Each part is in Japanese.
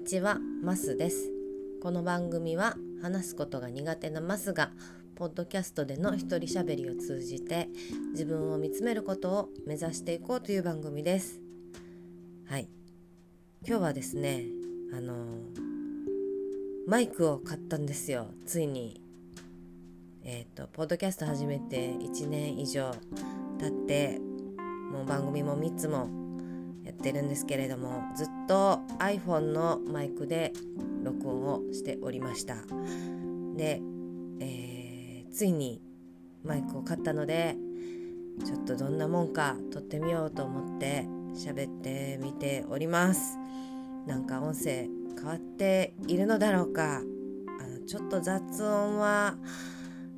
にちは、マスです。この番組は話すことが苦手なマスがポッドキャストでの一人喋りを通じて自分を見つめることを目指していこうという番組です。はい。今日はですね、あのマイクを買ったんですよ。ついに。えっ、とポッドキャスト始めて1年以上経ってもう番組も3つもってるんですけれどもずっと iPhone のマイクで録音をしておりました。で、えーついにマイクを買ったのでちょっとどんなもんか撮ってみようと思って喋ってみております。なんか音声変わっているのだろうか。あのちょっと雑音は、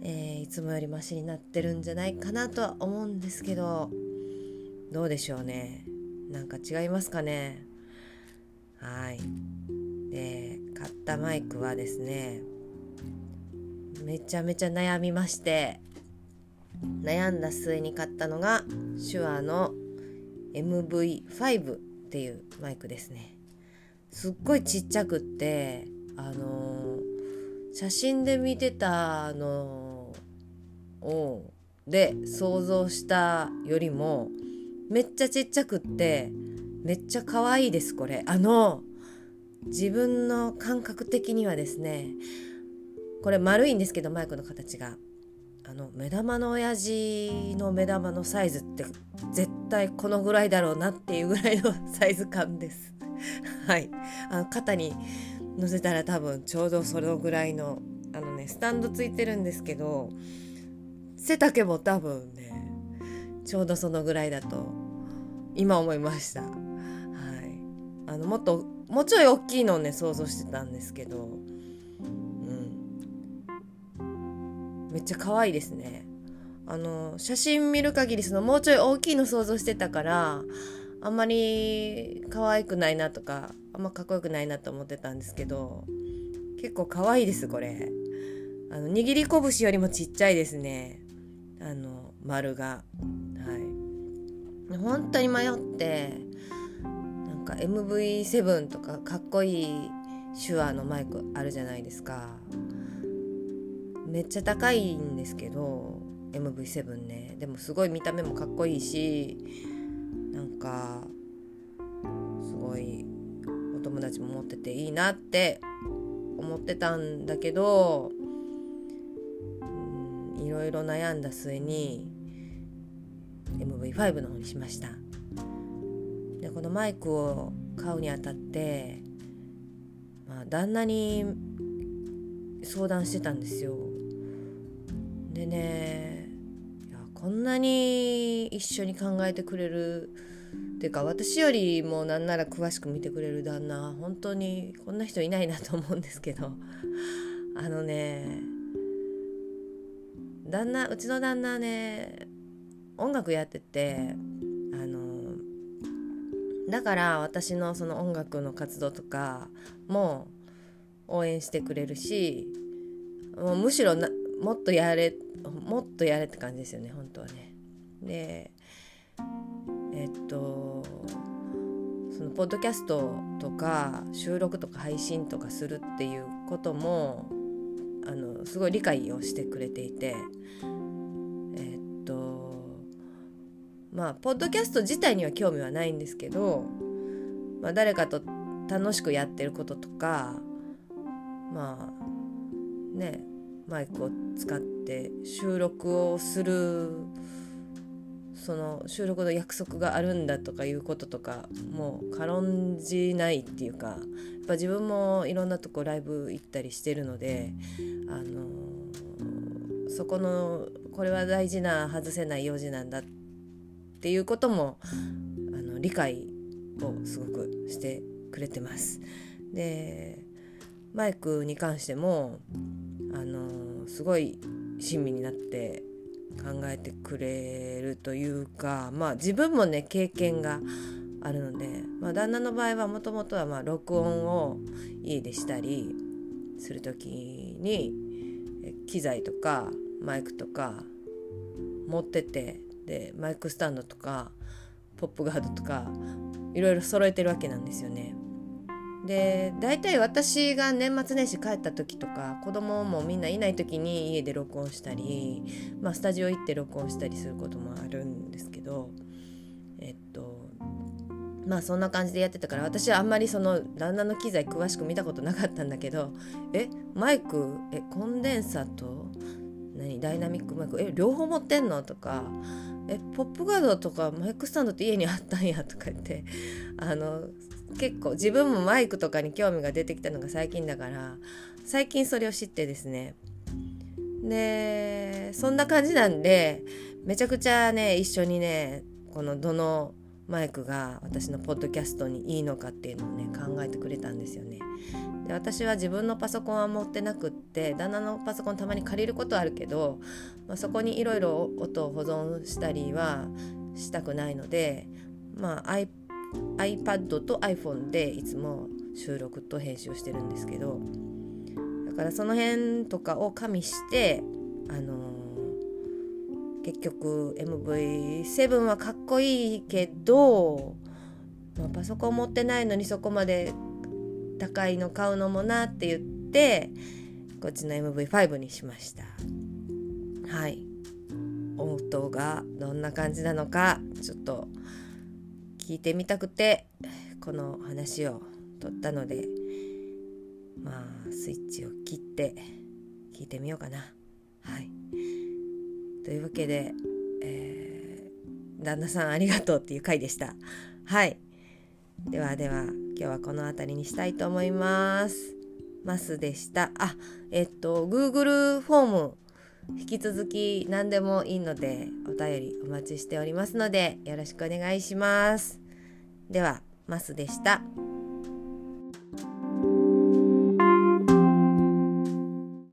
えーいつもよりマシになってるんじゃないかなとは思うんですけどどうでしょうね。なんか違いますかね。はい。で買ったマイクはですねめちゃめちゃ悩みまして悩んだ末に買ったのが手話の MV5 っていうマイクですね。すっごいちっちゃくってあのー写真で見てたのをで想像したよりもめっちゃちっちゃくってめっちゃ可愛いですこれ。あの自分の感覚的にはですねこれ丸いんですけどマイクの形が。あの目玉の親父の目玉のサイズって絶対このぐらいだろうなっていうぐらいのサイズ感です。はい。あの肩に乗せたら多分ちょうどそのぐらいのあのねスタンドついてるんですけど背丈も多分ねちょうどそのぐらいだと今思いました。はい。あのもっともうちょい大きいのをね想像してたんですけど。うん。めっちゃ可愛いですね。あの写真見る限りそのもうちょい大きいの想像してたからあんまり可愛くないなとかあんまかっこよくないなと思ってたんですけど結構可愛いですこれ。あの握り拳よりもちっちゃいですね。あの丸が。本当に迷ってなんか MV7 とかかっこいい手話のマイクあるじゃないですか。めっちゃ高いんですけど MV7 ね。でもすごい見た目もかっこいいしなんかすごいお友達も持ってていいなって思ってたんだけどいろいろ悩んだ末に MV5 の方にしました。でこのマイクを買うにあたって、まあ、旦那に相談してたんですよ。でねいやこんなに一緒に考えてくれるっていうか私よりもなんなら詳しく見てくれる旦那本当にこんな人いないなと思うんですけど。あのね旦那うちの旦那ね音楽やっててあのだから私のその音楽の活動とかも応援してくれるしもうむしろなもっとやれもっとやれって感じですよね本当はね。でえっとそのポッドキャストとか収録とか配信とかするっていうこともあのすごい理解をしてくれていてまあポッドキャスト自体には興味はないんですけど、まあ、誰かと楽しくやってることとかまあねマイクを使って収録をするその収録の約束があるんだとかいうこととかもう軽んじないっていうかやっぱ自分もいろんなとこライブ行ったりしてるので、あのそこのこれは大事な外せない用事なんだってていうこともあの理解をすごくしてくれてます。でマイクに関してもあのすごい親身になって考えてくれるというかまあ自分もね経験があるので、まあ、旦那の場合はもともとはま録音を家でしたりする時に機材とかマイクとか持っててでマイクスタンドとかポップガードとかいろいろ揃えてるわけなんですよね。で大体私が年末年始帰った時とか子供もみんないない時に家で録音したり、まあ、スタジオ行って録音したりすることもあるんですけどえっとまあそんな感じでやってたから私はあんまりその旦那の機材詳しく見たことなかったんだけどえマイクえコンデンサと何ダイナミックマイクえ両方持ってんの？とかえポップガードとかマイクスタンドって家にあったんやとか言ってあの結構自分もマイクとかに興味が出てきたのが最近だから最近それを知ってですね。でそんな感じなんでめちゃくちゃね一緒にねこのどのマイクが私のポッドキャストにいいのかっていうのをね考えてくれたんですよね。で私は自分のパソコンは持ってなくって旦那のパソコンたまに借りることあるけど、まあ、そこにいろいろ音を保存したりはしたくないので、まあ、iPad と iPhone でいつも収録と編集をしてるんですけどだからその辺とかを加味してあの、結局 MV7 はかっこいいけど、まあ、パソコン持ってないのにそこまで高いの買うのもなって言ってこっちの MV5 にしました。はい。音がどんな感じなのかちょっと聞いてみたくてこの話を取ったのでまあスイッチを切って聞いてみようかな。はい。というわけで、えー、旦那さんありがとうっていう回でした。はいではでは今日はこの辺りにしたいと思います。ますでした。あえっと Google フォーム引き続き何でもいいのでお便りお待ちしておりますのでよろしくお願いします。では、マスでした。